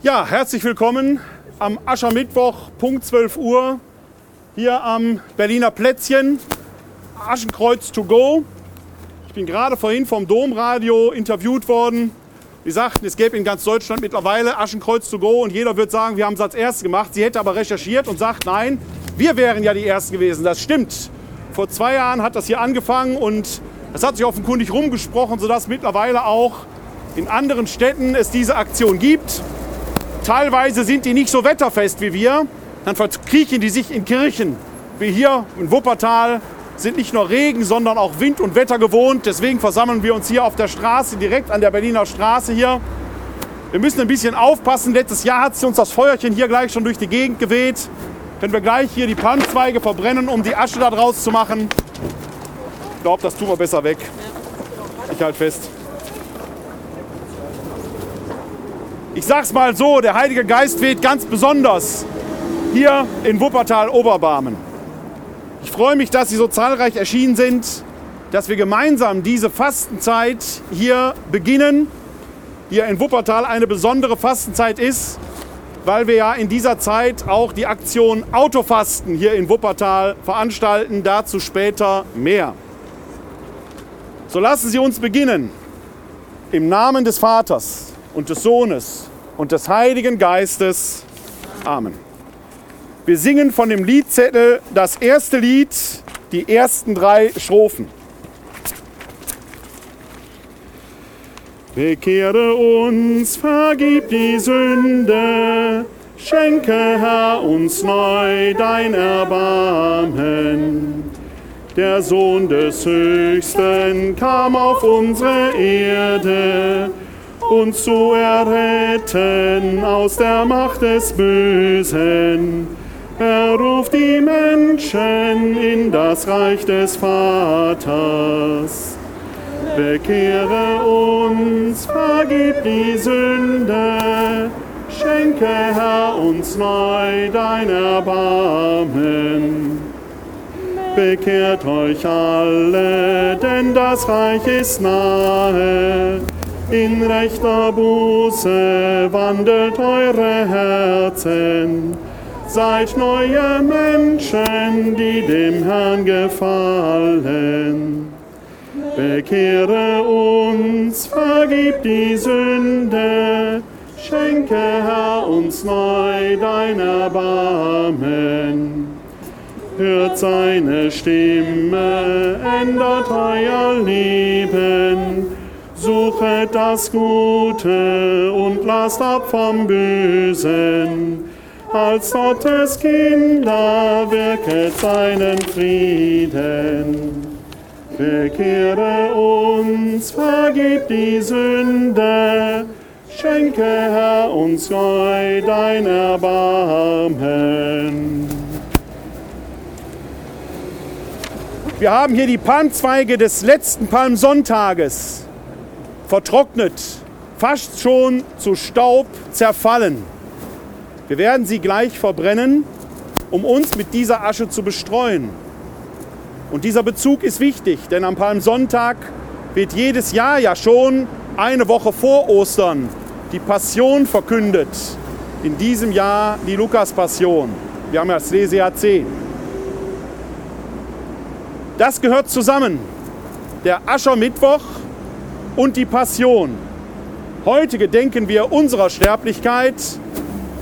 Ja, herzlich willkommen am Aschermittwoch, Punkt 12 Uhr, hier am Berliner Plätzchen, Aschenkreuz to go. Ich bin gerade vorhin vom Domradio interviewt worden. Die sagten, es gäbe in ganz Deutschland mittlerweile Aschenkreuz to go und jeder wird sagen, wir haben es als Erste gemacht. Sie hätte aber recherchiert und sagt, nein, wir wären ja die Ersten gewesen. Das stimmt. Vor zwei Jahren hat das hier angefangen und es hat sich offenkundig rumgesprochen, sodass mittlerweile auch in anderen Städten es diese Aktion gibt. Teilweise sind die nicht so wetterfest wie wir. Dann verkriechen die sich in Kirchen. Wir hier in Wuppertal sind nicht nur Regen, sondern auch Wind und Wetter gewohnt. Deswegen versammeln wir uns hier auf der Straße, direkt an der Berliner Straße hier. Wir müssen ein bisschen aufpassen. Letztes Jahr hat uns das Feuerchen hier gleich schon durch die Gegend geweht. Können wir gleich hier die Palmzweige verbrennen, um die Asche da draus zu machen. Ich glaube, das tun wir besser weg. Ich halte fest. Ich sag's mal so, der Heilige Geist weht ganz besonders hier in Wuppertal-Oberbarmen. Ich freue mich, dass Sie so zahlreich erschienen sind, dass wir gemeinsam diese Fastenzeit hier beginnen. Hier in Wuppertal eine besondere Fastenzeit ist, weil wir ja in dieser Zeit auch die Aktion Autofasten hier in Wuppertal veranstalten. Dazu später mehr. So lassen Sie uns beginnen. Im Namen des Vaters und des Sohnes und des Heiligen Geistes. Amen. Wir singen von dem Liedzettel das erste Lied, die ersten drei Strophen. Bekehre uns, vergib die Sünde, schenke Herr uns neu dein Erbarmen. Der Sohn des Höchsten kam auf unsere Erde, uns zu erretten aus der Macht des Bösen. Er ruft die Menschen in das Reich des Vaters. Bekehre uns, vergib die Sünde, schenke Herr uns neu dein Erbarmen. Bekehrt euch alle, denn das Reich ist nahe. In rechter Buße wandelt eure Herzen. Seid neue Menschen, die dem Herrn gefallen. Bekehre uns, vergib die Sünde, schenke Herr uns neu dein Erbarmen. Hört seine Stimme, ändert euer Leben, suchet das Gute und lasst ab vom Bösen. Als Gottes Kinder wirket seinen Frieden. Bekehre uns, vergib die Sünde, schenke Herr uns neu dein Erbarmen. Wir haben hier die Palmzweige des letzten Palmsonntages vertrocknet, fast schon zu Staub zerfallen. Wir werden sie gleich verbrennen, um uns mit dieser Asche zu bestreuen. Und dieser Bezug ist wichtig, denn am Palmsonntag wird jedes Jahr ja schon eine Woche vor Ostern die Passion verkündet. In diesem Jahr die Lukas-Passion. Wir haben ja das Lesejahr 10. Das gehört zusammen. Der Aschermittwoch und die Passion. Heute gedenken wir unserer Sterblichkeit,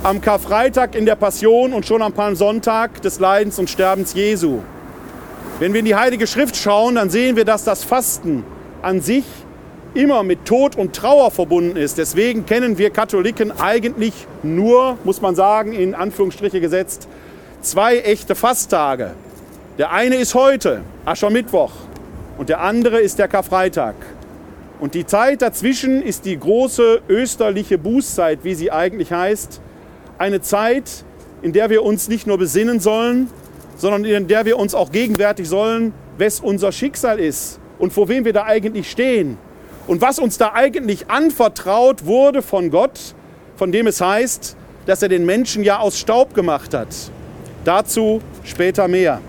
am Karfreitag in der Passion und schon am Palmsonntag des Leidens und Sterbens Jesu. Wenn wir in die Heilige Schrift schauen, dann sehen wir, dass das Fasten an sich immer mit Tod und Trauer verbunden ist. Deswegen kennen wir Katholiken eigentlich nur, muss man sagen, in Anführungsstriche gesetzt, zwei echte Fasttage. Der eine ist heute, Aschermittwoch, und der andere ist der Karfreitag. Und die Zeit dazwischen ist die große österliche Bußzeit, wie sie eigentlich heißt. Eine Zeit, in der wir uns nicht nur besinnen sollen, sondern in der wir uns auch gegenwärtig sollen, wes unser Schicksal ist und vor wem wir da eigentlich stehen und was uns da eigentlich anvertraut wurde von Gott, von dem es heißt, dass er den Menschen ja aus Staub gemacht hat. Dazu später mehr.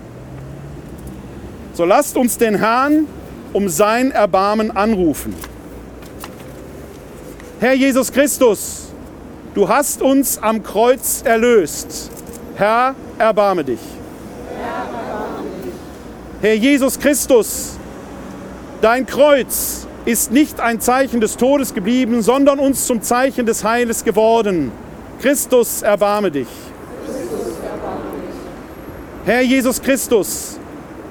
So lasst uns den Herrn um sein Erbarmen anrufen. Herr Jesus Christus, Du hast uns am Kreuz erlöst. Herr, erbarme dich. Herr Jesus Christus, dein Kreuz ist nicht ein Zeichen des Todes geblieben, sondern uns zum Zeichen des Heiles geworden. Christus, erbarme dich. Herr Jesus Christus,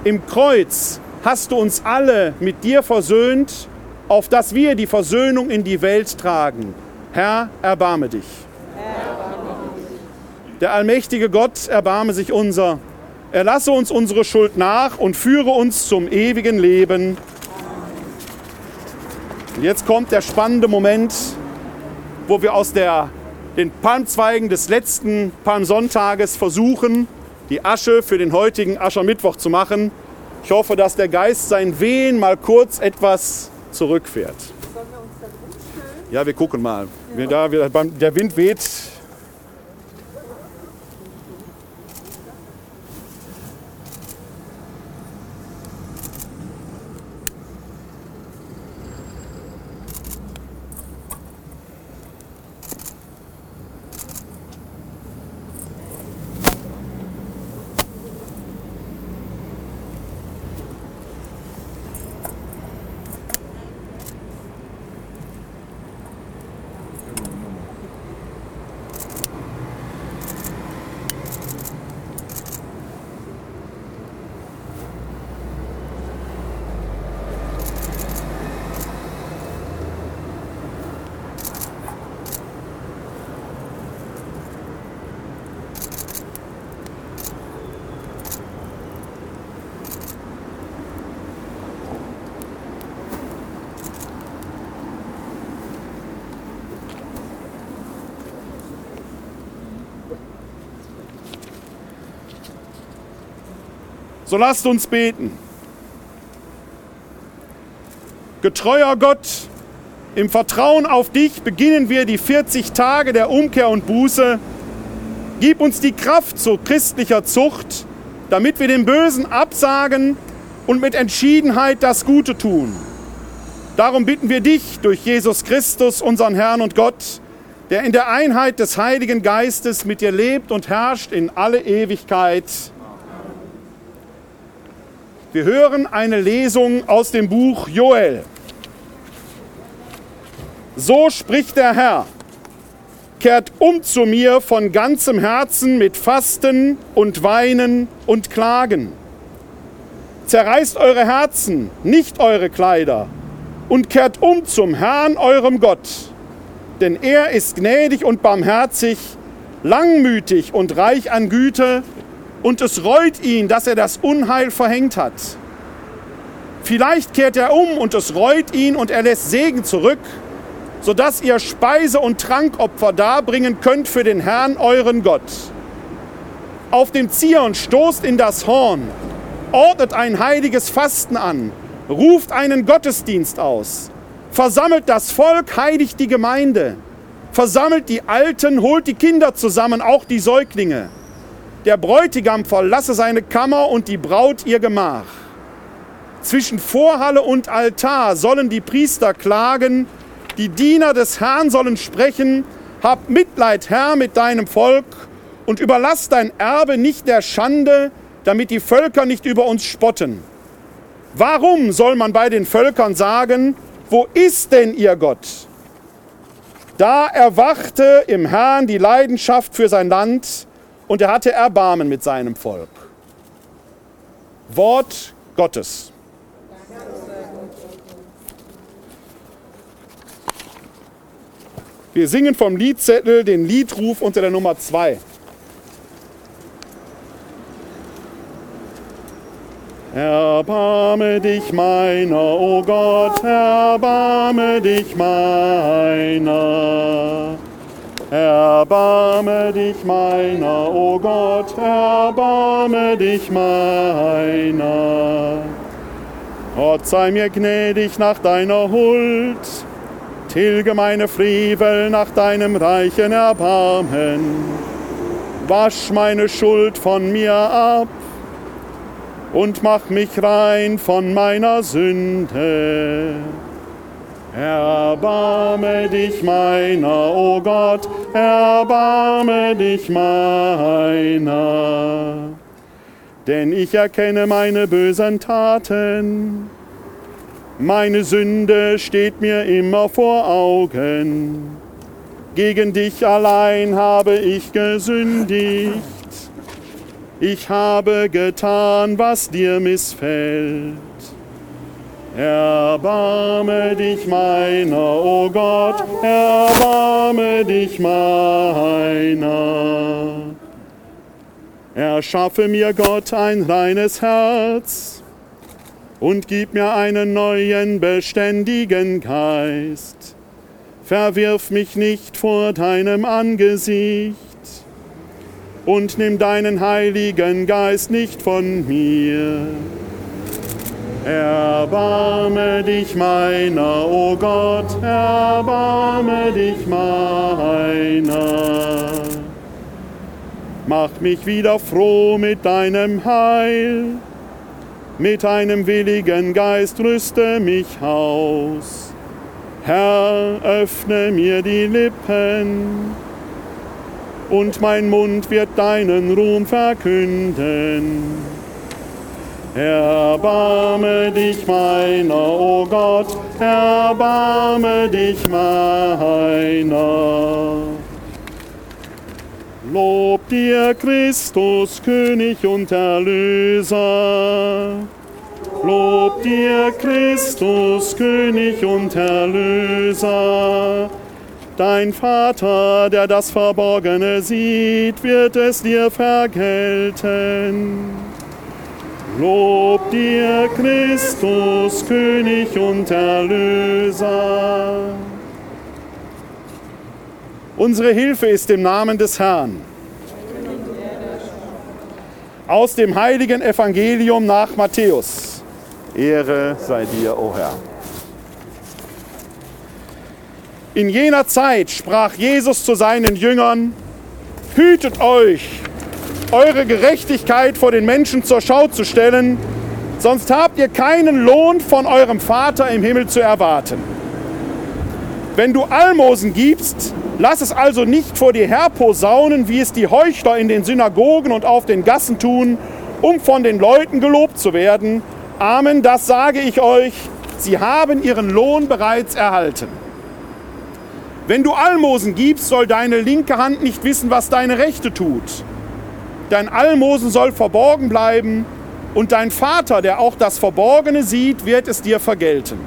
im Kreuz hast du uns alle mit dir versöhnt, auf dass wir die Versöhnung in die Welt tragen. Herr, erbarme dich. Der allmächtige Gott erbarme sich unser. Erlasse uns unsere Schuld nach und führe uns zum ewigen Leben. Und jetzt kommt der spannende Moment, wo wir aus der, den Palmzweigen des letzten Palmsonntages versuchen, die Asche für den heutigen Aschermittwoch zu machen. Ich hoffe, dass der Geist sein Wehen mal kurz etwas zurückfährt. Sollen wir uns da drin Ja, wir gucken mal. Ja. Da, der Wind weht So lasst uns beten. Getreuer Gott, im Vertrauen auf dich beginnen wir die 40 Tage der Umkehr und Buße. Gib uns die Kraft zu christlicher Zucht, damit wir dem Bösen absagen und mit Entschiedenheit das Gute tun. Darum bitten wir dich durch Jesus Christus, unseren Herrn und Gott, der in der Einheit des Heiligen Geistes mit dir lebt und herrscht in alle Ewigkeit. Wir hören eine Lesung aus dem Buch Joel. So spricht der Herr, kehrt um zu mir von ganzem Herzen mit Fasten und Weinen und Klagen. Zerreißt eure Herzen, nicht eure Kleider, und kehrt um zum Herrn eurem Gott. Denn er ist gnädig und barmherzig, langmütig und reich an Güte, und es reut ihn, dass er das Unheil verhängt hat. Vielleicht kehrt er um und es reut ihn und er lässt Segen zurück, sodass ihr Speise- und Trankopfer darbringen könnt für den Herrn euren Gott. Auf dem Zion stoßt in das Horn, ordnet ein heiliges Fasten an, ruft einen Gottesdienst aus, versammelt das Volk, heiligt die Gemeinde, versammelt die Alten, holt die Kinder zusammen, auch die Säuglinge der Bräutigam verlasse seine Kammer und die Braut ihr Gemach. Zwischen Vorhalle und Altar sollen die Priester klagen, die Diener des Herrn sollen sprechen, hab Mitleid, Herr, mit deinem Volk und überlass dein Erbe nicht der Schande, damit die Völker nicht über uns spotten. Warum soll man bei den Völkern sagen, wo ist denn ihr Gott? Da erwachte im Herrn die Leidenschaft für sein Land, und er hatte Erbarmen mit seinem Volk. Wort Gottes. Wir singen vom Liedzettel den Liedruf unter der Nummer 2. Erbarme dich meiner, o oh Gott, erbarme dich meiner. Erbarme dich meiner, o oh Gott, erbarme dich meiner. Gott sei mir gnädig nach deiner Huld, tilge meine Frevel nach deinem reichen Erbarmen. Wasch meine Schuld von mir ab und mach mich rein von meiner Sünde. Erbarme dich meiner, o oh Gott, erbarme dich meiner. Denn ich erkenne meine bösen Taten. Meine Sünde steht mir immer vor Augen. Gegen dich allein habe ich gesündigt. Ich habe getan, was dir missfällt. Erbarme dich meiner, o oh Gott, erbarme dich meiner. Erschaffe mir Gott ein reines Herz und gib mir einen neuen beständigen Geist. Verwirf mich nicht vor deinem Angesicht und nimm deinen heiligen Geist nicht von mir. Erbarme dich meiner, o oh Gott, erbarme dich meiner. Mach mich wieder froh mit deinem Heil, mit einem willigen Geist rüste mich aus. Herr, öffne mir die Lippen, und mein Mund wird deinen Ruhm verkünden. Erbarme dich meiner, o oh Gott, erbarme dich meiner. Lob dir Christus, König und Erlöser. Lob dir Christus, König und Erlöser. Dein Vater, der das Verborgene sieht, wird es dir vergelten. Lob dir, Christus, König und Erlöser. Unsere Hilfe ist im Namen des Herrn. Aus dem heiligen Evangelium nach Matthäus. Ehre sei dir, o oh Herr. In jener Zeit sprach Jesus zu seinen Jüngern, Hütet euch eure Gerechtigkeit vor den Menschen zur Schau zu stellen, sonst habt ihr keinen Lohn von eurem Vater im Himmel zu erwarten. Wenn du Almosen gibst, lass es also nicht vor dir herposaunen, wie es die Heuchler in den Synagogen und auf den Gassen tun, um von den Leuten gelobt zu werden. Amen, das sage ich euch, sie haben ihren Lohn bereits erhalten. Wenn du Almosen gibst, soll deine linke Hand nicht wissen, was deine rechte tut Dein Almosen soll verborgen bleiben und dein Vater, der auch das Verborgene sieht, wird es dir vergelten.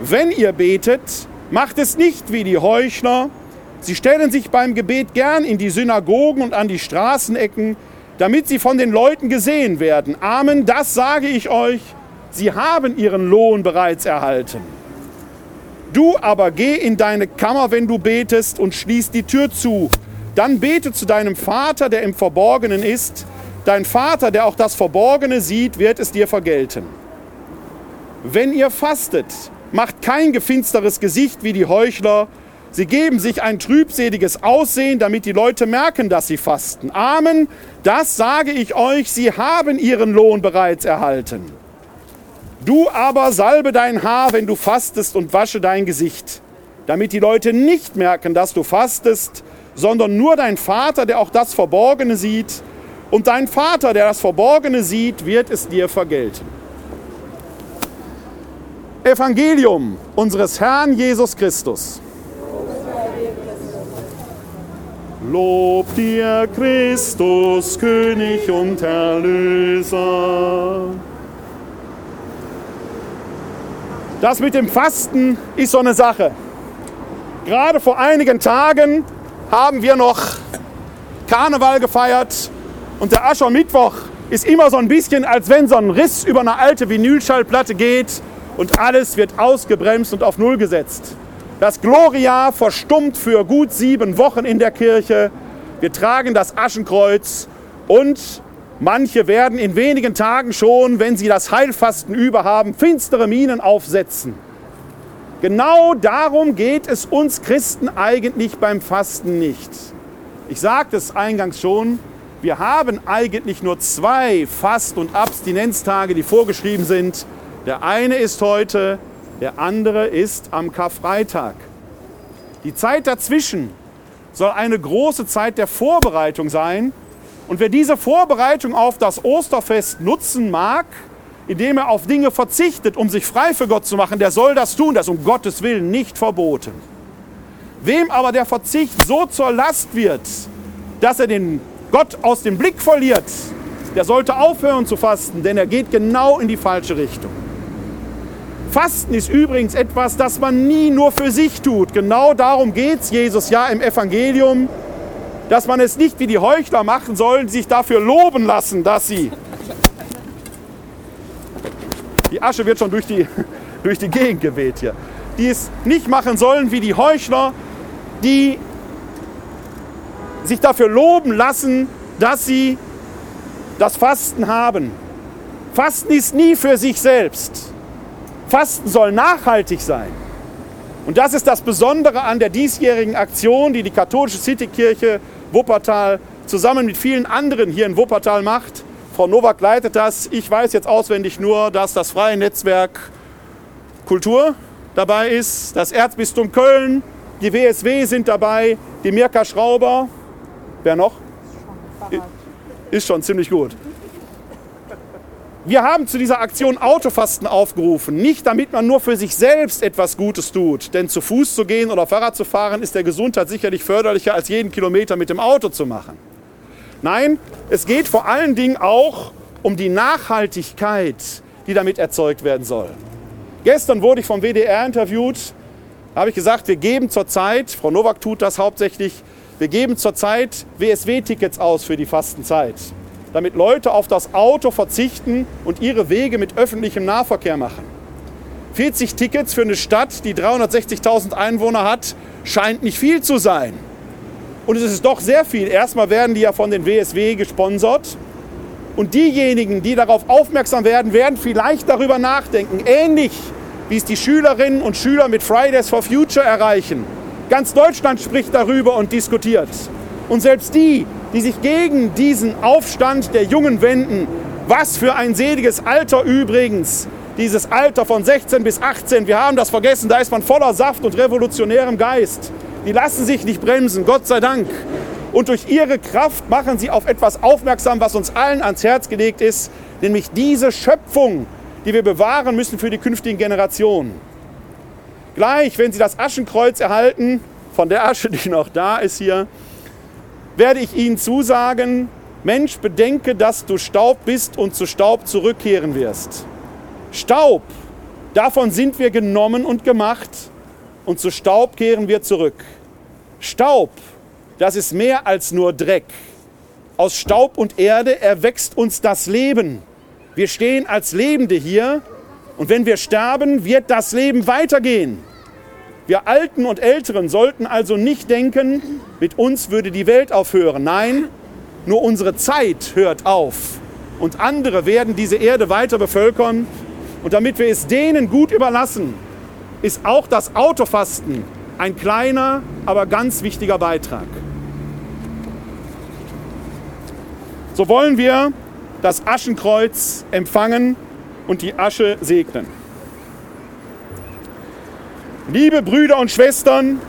Wenn ihr betet, macht es nicht wie die Heuchler. Sie stellen sich beim Gebet gern in die Synagogen und an die Straßenecken, damit sie von den Leuten gesehen werden. Amen, das sage ich euch, sie haben ihren Lohn bereits erhalten. Du aber geh in deine Kammer, wenn du betest, und schließ die Tür zu dann bete zu deinem Vater, der im Verborgenen ist. Dein Vater, der auch das Verborgene sieht, wird es dir vergelten. Wenn ihr fastet, macht kein gefinsteres Gesicht wie die Heuchler. Sie geben sich ein trübseliges Aussehen, damit die Leute merken, dass sie fasten. Amen, das sage ich euch, sie haben ihren Lohn bereits erhalten. Du aber salbe dein Haar, wenn du fastest, und wasche dein Gesicht, damit die Leute nicht merken, dass du fastest, sondern nur dein Vater, der auch das Verborgene sieht. Und dein Vater, der das Verborgene sieht, wird es dir vergelten. Evangelium unseres Herrn Jesus Christus. Lob dir Christus, König und Erlöser. Das mit dem Fasten ist so eine Sache. Gerade vor einigen Tagen haben wir noch Karneval gefeiert und der Aschermittwoch ist immer so ein bisschen, als wenn so ein Riss über eine alte Vinylschallplatte geht und alles wird ausgebremst und auf Null gesetzt. Das Gloria verstummt für gut sieben Wochen in der Kirche. Wir tragen das Aschenkreuz und manche werden in wenigen Tagen schon, wenn sie das Heilfasten überhaben, finstere Minen aufsetzen. Genau darum geht es uns Christen eigentlich beim Fasten nicht. Ich sagte es eingangs schon, wir haben eigentlich nur zwei Fast- und Abstinenztage, die vorgeschrieben sind. Der eine ist heute der andere ist am Karfreitag. Die Zeit dazwischen soll eine große Zeit der Vorbereitung sein. Und wer diese Vorbereitung auf das Osterfest nutzen mag, indem er auf Dinge verzichtet, um sich frei für Gott zu machen, der soll das tun. Das ist um Gottes Willen nicht verboten. Wem aber der Verzicht so zur Last wird, dass er den Gott aus dem Blick verliert, der sollte aufhören zu fasten, denn er geht genau in die falsche Richtung. Fasten ist übrigens etwas, das man nie nur für sich tut. Genau darum geht es Jesus ja im Evangelium, dass man es nicht wie die Heuchler machen soll, die sich dafür loben lassen, dass sie. Die Asche wird schon durch die, durch die Gegend geweht hier. Die es nicht machen sollen wie die Heuchler, die sich dafür loben lassen, dass sie das Fasten haben. Fasten ist nie für sich selbst. Fasten soll nachhaltig sein. Und das ist das Besondere an der diesjährigen Aktion, die die katholische Citykirche Wuppertal zusammen mit vielen anderen hier in Wuppertal macht. Frau Nowak leitet das. Ich weiß jetzt auswendig nur, dass das freie Netzwerk Kultur dabei ist, das Erzbistum Köln, die WSW sind dabei, die Mirka Schrauber. Wer noch? Ist schon ziemlich gut. Wir haben zu dieser Aktion Autofasten aufgerufen, nicht damit man nur für sich selbst etwas Gutes tut, denn zu Fuß zu gehen oder Fahrrad zu fahren ist der Gesundheit sicherlich förderlicher als jeden Kilometer mit dem Auto zu machen. Nein, es geht vor allen Dingen auch um die Nachhaltigkeit, die damit erzeugt werden soll. Gestern wurde ich vom WDR interviewt, da habe ich gesagt, wir geben zurzeit, Frau Nowak tut das hauptsächlich, wir geben zurzeit WSW-Tickets aus für die Fastenzeit damit Leute auf das Auto verzichten und ihre Wege mit öffentlichem Nahverkehr machen. 40 Tickets für eine Stadt, die 360.000 Einwohner hat, scheint nicht viel zu sein. Und es ist doch sehr viel. Erstmal werden die ja von den WSW gesponsert. Und diejenigen, die darauf aufmerksam werden, werden vielleicht darüber nachdenken. Ähnlich wie es die Schülerinnen und Schüler mit Fridays for Future erreichen. Ganz Deutschland spricht darüber und diskutiert. Und selbst die, die sich gegen diesen Aufstand der Jungen wenden. Was für ein seliges Alter übrigens, dieses Alter von 16 bis 18. Wir haben das vergessen, da ist man voller Saft und revolutionärem Geist. Die lassen sich nicht bremsen, Gott sei Dank. Und durch ihre Kraft machen sie auf etwas aufmerksam, was uns allen ans Herz gelegt ist, nämlich diese Schöpfung, die wir bewahren müssen für die künftigen Generationen. Gleich, wenn sie das Aschenkreuz erhalten, von der Asche, die noch da ist hier, werde ich ihnen zusagen, Mensch, bedenke, dass du Staub bist und zu Staub zurückkehren wirst. Staub, davon sind wir genommen und gemacht und zu Staub kehren wir zurück. Staub, das ist mehr als nur Dreck. Aus Staub und Erde erwächst uns das Leben. Wir stehen als Lebende hier und wenn wir sterben, wird das Leben weitergehen. Wir Alten und Älteren sollten also nicht denken, mit uns würde die Welt aufhören. Nein, nur unsere Zeit hört auf. Und andere werden diese Erde weiter bevölkern. Und damit wir es denen gut überlassen, ist auch das Autofasten ein kleiner, aber ganz wichtiger Beitrag. So wollen wir das Aschenkreuz empfangen und die Asche segnen. Liebe Brüder und Schwestern,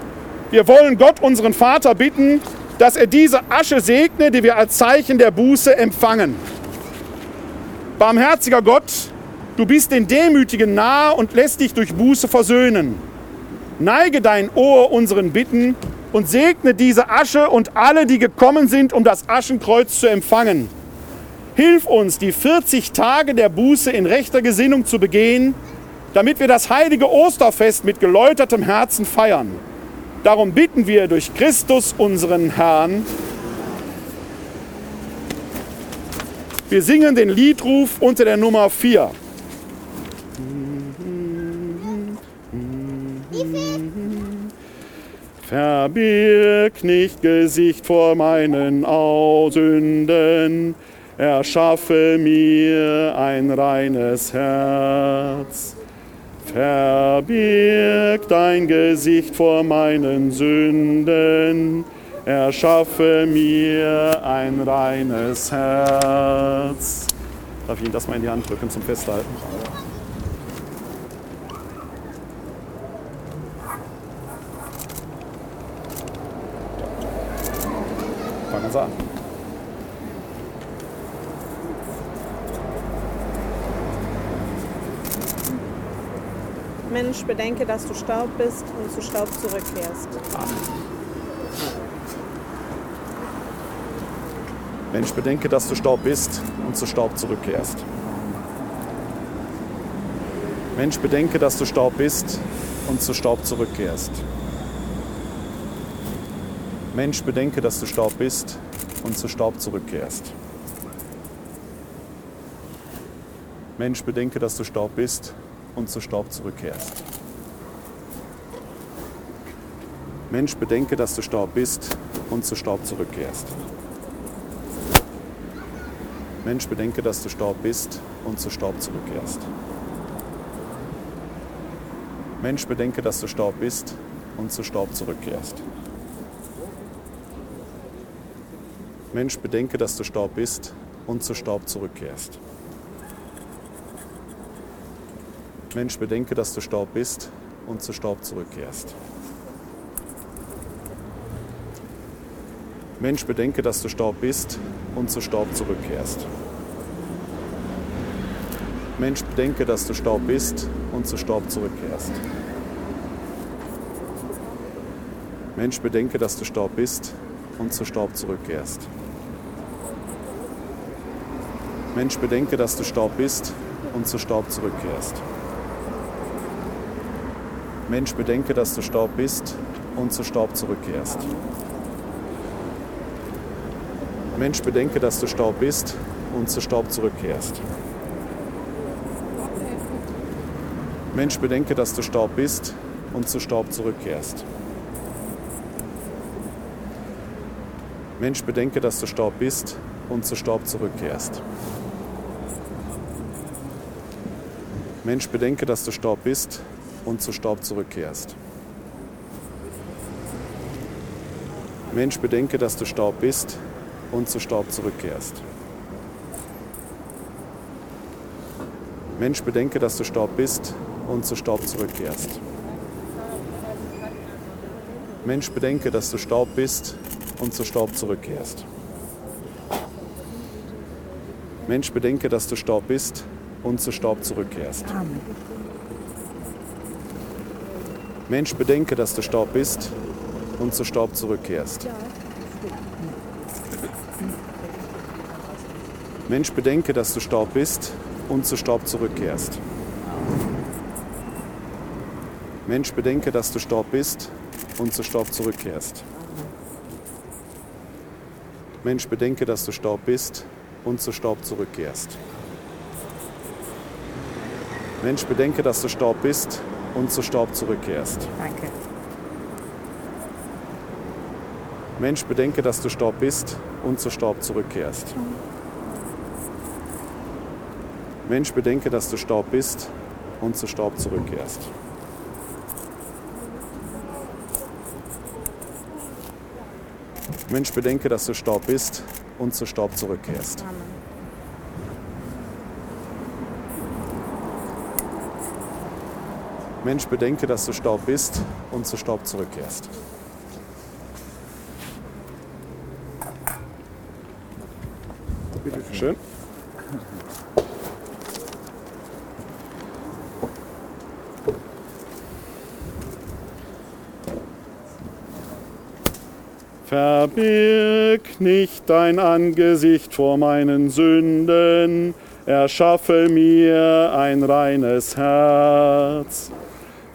wir wollen Gott, unseren Vater, bitten, dass er diese Asche segne, die wir als Zeichen der Buße empfangen. Barmherziger Gott, du bist den Demütigen nahe und lässt dich durch Buße versöhnen. Neige dein Ohr unseren Bitten und segne diese Asche und alle, die gekommen sind, um das Aschenkreuz zu empfangen. Hilf uns, die 40 Tage der Buße in rechter Gesinnung zu begehen damit wir das heilige Osterfest mit geläutertem Herzen feiern. Darum bitten wir durch Christus unseren Herrn. Wir singen den Liedruf unter der Nummer 4. Verbirg nicht Gesicht vor meinen Sünden, erschaffe mir ein reines Herz. Verbirg dein Gesicht vor meinen Sünden, erschaffe mir ein reines Herz. Darf ich Ihnen das mal in die Hand drücken zum Festhalten? Fangen Sie an. Mensch, bedenke, dass du Staub bist und zu Staub zurückkehrst. Mensch, bedenke, dass du Staub bist und zu Staub zurückkehrst. Mensch, bedenke, dass du Staub bist und zu Staub zurückkehrst. Mensch, bedenke, dass du Staub bist und zu Staub zurückkehrst. Mensch, bedenke, dass du Staub bist und zu Staub zurückkehrst. Mensch, bedenke, dass du Staub bist und zu Staub zurückkehrst. Mensch, bedenke, dass du Staub bist und zu Staub zurückkehrst. Mensch, bedenke, dass du Staub bist und zu Staub zurückkehrst. Mensch, bedenke, dass du Staub bist und zu Staub zurückkehrst. Mensch, bedenke, dass du Staub bist und zu Staub zurückkehrst. Mensch, bedenke, dass du Staub bist und zu Staub zurückkehrst. Mensch, bedenke, dass du Staub bist und zu Staub zurückkehrst. Mensch, bedenke, dass du Staub bist und zu Staub zurückkehrst. Mensch, bedenke, dass du Staub bist und zu Staub zurückkehrst. Mensch, bedenke, dass du Staub bist und zu Staub zurückkehrst. Mensch, bedenke, dass du Staub bist und zu Staub zurückkehrst. Mensch, bedenke, dass du Staub bist und zu Staub zurückkehrst. Mensch, bedenke, dass du Staub bist und zu Staub zurückkehrst. Mensch, bedenke, dass du Staub bist und zu Staub zurückkehrst. Mensch, bedenke, dass du Staub bist und zu Staub zurückkehrst. Mensch, bedenke, dass du Staub bist und zu Staub zurückkehrst. Mensch, bedenke, dass du Staub bist und zu Staub zurückkehrst. Mensch, bedenke, dass du Staub bist und zu Staub zurückkehrst. Mensch, bedenke, dass du Staub bist und zu Staub zurückkehrst. Mensch, bedenke, dass du Staub bist und zu Staub zurückkehrst. Mensch, bedenke, dass du Staub bist und zu Staub zurückkehrst. Mensch, bedenke, dass du Staub bist und zu Staub zurückkehrst. Mensch, bedenke, dass du Staub bist und zu Staub zurückkehrst. Danke. Mensch, bedenke, dass du Staub bist und zu Staub zurückkehrst. Mensch, bedenke, dass du Staub bist und zu Staub zurückkehrst. Mensch, bedenke, dass du Staub bist und zu Staub zurückkehrst. Mensch, bedenke, dass du Staub bist und zu Staub zurückkehrst. Bitte schön. Verbirg nicht dein Angesicht vor meinen Sünden, erschaffe mir ein reines Herz.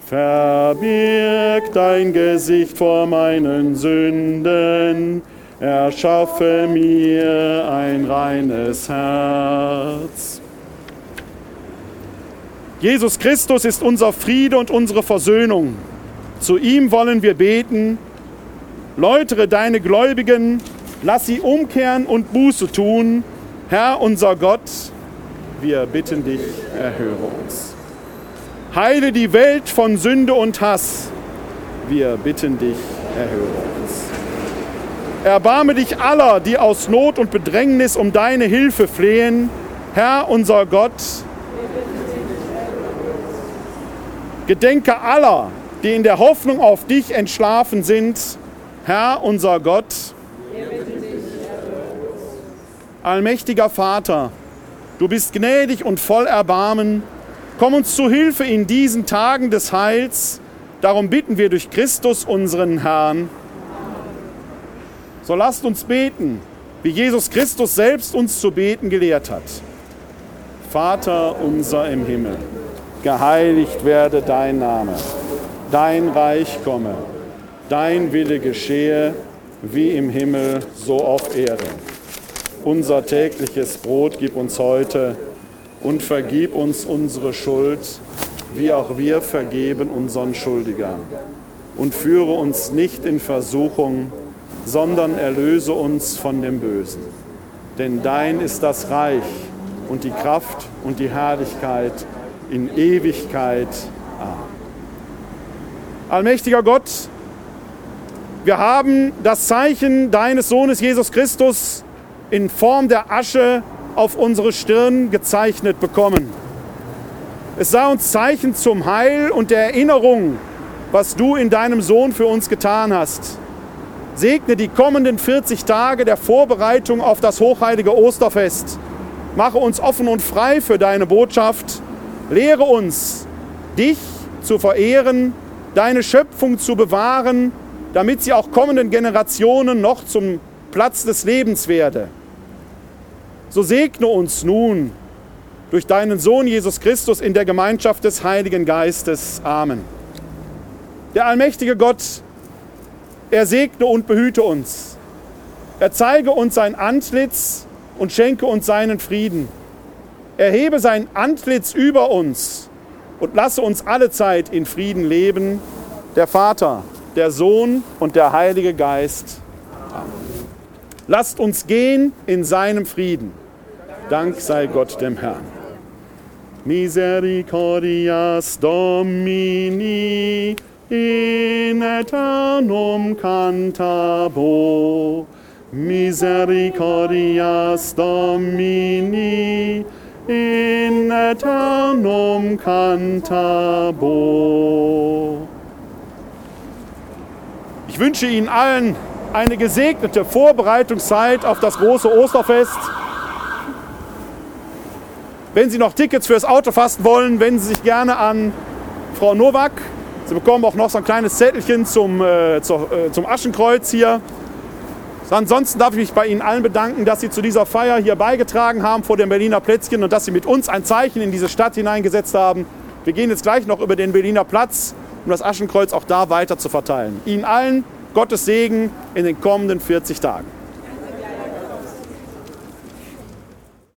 Verbirg dein Gesicht vor meinen Sünden, erschaffe mir ein reines Herz. Jesus Christus ist unser Friede und unsere Versöhnung. Zu ihm wollen wir beten. Läutere deine Gläubigen, lass sie umkehren und Buße tun. Herr unser Gott, wir bitten dich, erhöre uns. Heile die Welt von Sünde und Hass. Wir bitten dich, erhöre uns. Erbarme dich aller, die aus Not und Bedrängnis um deine Hilfe flehen. Herr unser Gott, gedenke aller, die in der Hoffnung auf dich entschlafen sind. Herr unser Gott, Allmächtiger Vater, du bist gnädig und voll Erbarmen. Komm uns zu Hilfe in diesen Tagen des Heils. Darum bitten wir durch Christus unseren Herrn. So lasst uns beten, wie Jesus Christus selbst uns zu beten gelehrt hat. Vater unser im Himmel, geheiligt werde dein Name, dein Reich komme, dein Wille geschehe, wie im Himmel, so auf Erden. Unser tägliches Brot gib uns heute und vergib uns unsere Schuld, wie auch wir vergeben unseren Schuldigern. Und führe uns nicht in Versuchung, sondern erlöse uns von dem Bösen. Denn dein ist das Reich und die Kraft und die Herrlichkeit in Ewigkeit. Amen. Allmächtiger Gott, wir haben das Zeichen deines Sohnes Jesus Christus in Form der Asche auf unsere Stirn gezeichnet bekommen. Es sei uns Zeichen zum Heil und der Erinnerung, was du in deinem Sohn für uns getan hast. Segne die kommenden 40 Tage der Vorbereitung auf das hochheilige Osterfest. Mache uns offen und frei für deine Botschaft. Lehre uns, dich zu verehren, deine Schöpfung zu bewahren damit sie auch kommenden Generationen noch zum Platz des Lebens werde. So segne uns nun durch deinen Sohn Jesus Christus in der Gemeinschaft des Heiligen Geistes. Amen. Der allmächtige Gott, er segne und behüte uns. Er zeige uns sein Antlitz und schenke uns seinen Frieden. Erhebe sein Antlitz über uns und lasse uns alle Zeit in Frieden leben. Der Vater, der Sohn und der Heilige Geist. Amen. Lasst uns gehen in seinem Frieden. Dank sei Gott dem Herrn. Misericordias Domini in eternum cantabo. Misericordias Domini in eternum cantabo. Ich wünsche Ihnen allen eine gesegnete Vorbereitungszeit auf das große Osterfest. Wenn Sie noch Tickets fürs Auto fassen wollen, wenden Sie sich gerne an Frau Nowak. Sie bekommen auch noch so ein kleines Zettelchen zum, äh, zur, äh, zum Aschenkreuz hier. Ansonsten darf ich mich bei Ihnen allen bedanken, dass Sie zu dieser Feier hier beigetragen haben vor dem Berliner Plätzchen und dass Sie mit uns ein Zeichen in diese Stadt hineingesetzt haben. Wir gehen jetzt gleich noch über den Berliner Platz um das Aschenkreuz auch da weiter zu verteilen. Ihnen allen Gottes Segen in den kommenden 40 Tagen.